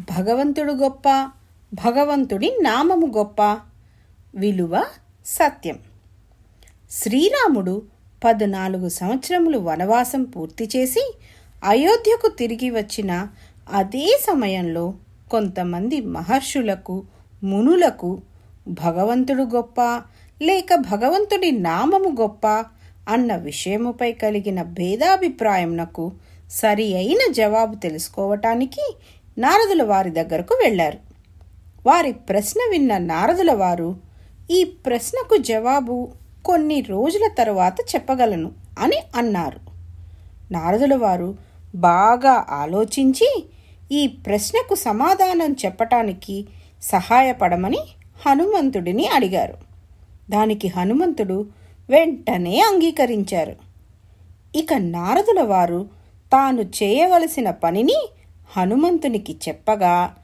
భగవంతుడు గొప్ప భగవంతుడి నామము గొప్ప. విలువ సత్యం. శ్రీరాముడు పద్నాలుగు సంవత్సరములు వనవాసం పూర్తి చేసి అయోధ్యకు తిరిగి వచ్చిన అదే సమయంలో కొంతమంది మహర్షులకు మునులకు భగవంతుడు గొప్ప లేక భగవంతుడి నామము గొప్ప అన్న విషయముపై కలిగిన భేదాభిప్రాయంనకు సరి అయిన జవాబు తెలుసుకోవటానికి నారదుల వారి దగ్గరకు వెళ్ళారు. వారి ప్రశ్న విన్న నారదుల వారు ఈ ప్రశ్నకు జవాబు కొన్ని రోజుల తరువాత చెప్పగలను అని అన్నారు. నారదుల వారు బాగా ఆలోచించి ఈ ప్రశ్నకు సమాధానం చెప్పటానికి సహాయపడమని హనుమంతుడిని అడిగారు. దానికి హనుమంతుడు వెంటనే అంగీకరించారు. ఇక నారదుల వారు తాను చేయవలసిన పనిని హనుమంతునికి చెప్పగా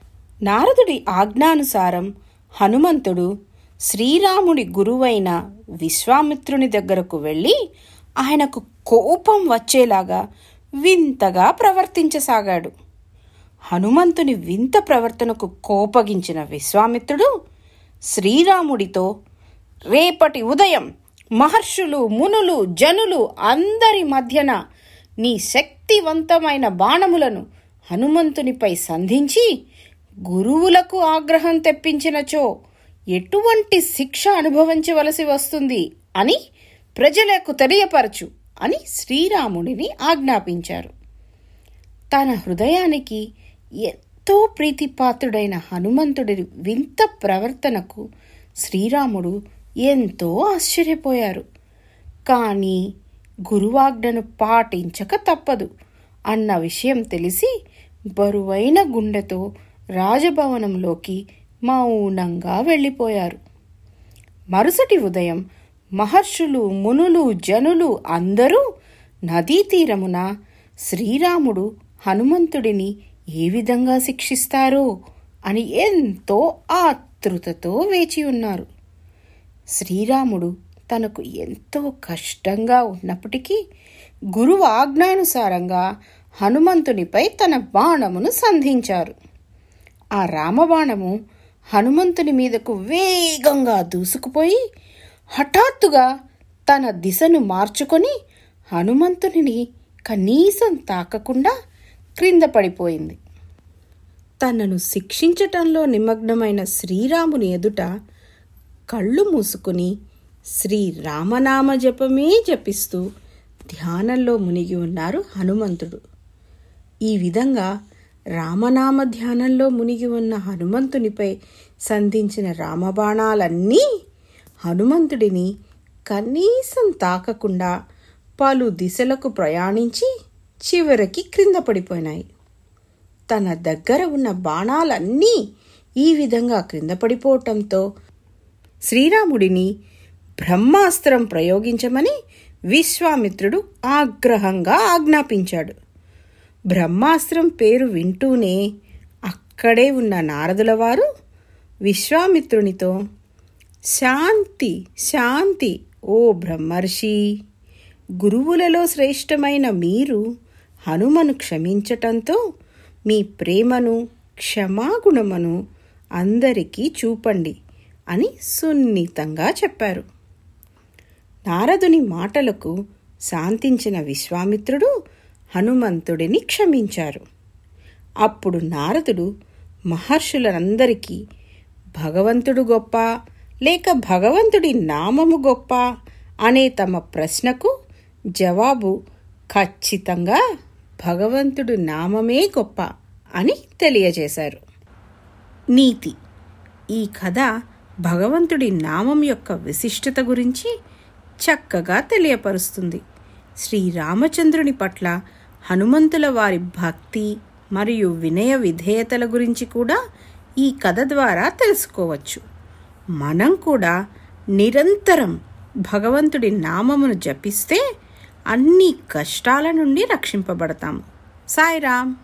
నారదుడి ఆజ్ఞానుసారం హనుమంతుడు శ్రీరాముడి గురువైన విశ్వామిత్రుని దగ్గరకు వెళ్ళి ఆయనకు కోపం వచ్చేలాగా వింతగా ప్రవర్తించసాగాడు. హనుమంతుని వింత ప్రవర్తనకు కోపగించిన విశ్వామిత్రుడు శ్రీరాముడితో రేపటి ఉదయం మహర్షులు మునులు జనులు అందరి మధ్యన నీ శక్తివంతమైన బాణములను హనుమంతునిపై సంధించి గురువులకు ఆగ్రహం తెప్పించినచో ఎటువంటి శిక్ష అనుభవించవలసి వస్తుంది అని ప్రజలకు తెలియపరచు అని శ్రీరాముడిని ఆజ్ఞాపించారు. తన హృదయానికి ఎంతో ప్రీతిపాత్రుడైన హనుమంతుడి వింత ప్రవర్తనకు శ్రీరాముడు ఎంతో ఆశ్చర్యపోయారు. కానీ గురువాజ్ఞను పాటించక తప్పదు అన్న విషయం తెలిసి బరువైన గుండెతో రాజభవనంలోకి మౌనంగా వెళ్ళిపోయారు. మరుసటి ఉదయం మహర్షులు మునులు జనులు అందరూ నదీ తీరమున శ్రీరాముడు హనుమంతుడిని ఏ విధంగా శిక్షిస్తారో అని ఎంతో ఆతృతతో వేచి ఉన్నారు. శ్రీరాముడు తనకు ఎంతో కష్టంగా ఉన్నప్పటికీ గురువు ఆజ్ఞానుసారంగా హనుమంతునిపై తన బాణమును సంధించారు. ఆ రామబాణము హనుమంతుని మీదకు వేగంగా దూసుకుపోయి హఠాత్తుగా తన దిశను మార్చుకొని హనుమంతుని కనీసం తాకకుండా క్రింద పడిపోయింది. తనను శిక్షించటంలో నిమగ్నమైన శ్రీరాముని ఎదుట కళ్ళు మూసుకుని శ్రీరామనామ జపమే జపిస్తూ ధ్యానంలో మునిగి ఉన్నారు హనుమంతుడు. ఈ విధంగా రామనామ ధ్యానంలో మునిగి ఉన్న హనుమంతునిపై సంధించిన రామబాణాలన్నీ హనుమంతుడిని కనీసం తాకకుండా పలు దిశలకు ప్రయాణించి చివరికి క్రింద పడిపోయినాయి. తన దగ్గర ఉన్న బాణాలన్నీ ఈ విధంగా క్రింద పడిపోవటంతో శ్రీరాముడిని బ్రహ్మాస్త్రం ప్రయోగించమని విశ్వామిత్రుడు ఆగ్రహంగా ఆజ్ఞాపించాడు. బ్రహ్మాస్త్రం పేరు వింటూనే అక్కడే ఉన్న నారదుల వారు విశ్వామిత్రునితో శాంతి శాంతి ఓ బ్రహ్మర్షి! గురువులలో శ్రేష్టమైన మీరు హనుమను క్షమించటంతో మీ ప్రేమను క్షమాగుణమును అందరికీ చూపండి అని సున్నితంగా చెప్పారు. నారదుని మాటలకు శాంతించిన విశ్వామిత్రుడు హనుమంతుడిని క్షమించారు. అప్పుడు నారదుడు మహర్షులందరికీ భగవంతుడు గొప్ప లేక భగవంతుడి నామము గొప్ప? అనే తమ ప్రశ్నకు జవాబు ఖచ్చితంగా భగవంతుడు నామమే గొప్ప అని తెలియజేశారు. నీతి. ఈ కథ భగవంతుడి నామం యొక్క విశిష్టత గురించి చక్కగా తెలియపరుస్తుంది. శ్రీరామచంద్రుని పట్ల హనుమంతుల వారి భక్తి మరియు వినయ విధేయతల గురించి కూడా ఈ కథ ద్వారా తెలుసుకోవచ్చు. మనం కూడా నిరంతరం భగవంతుడి నామమును జపిస్తే అన్ని కష్టాల నుండి రక్షింపబడతాము. సాయిరామ్.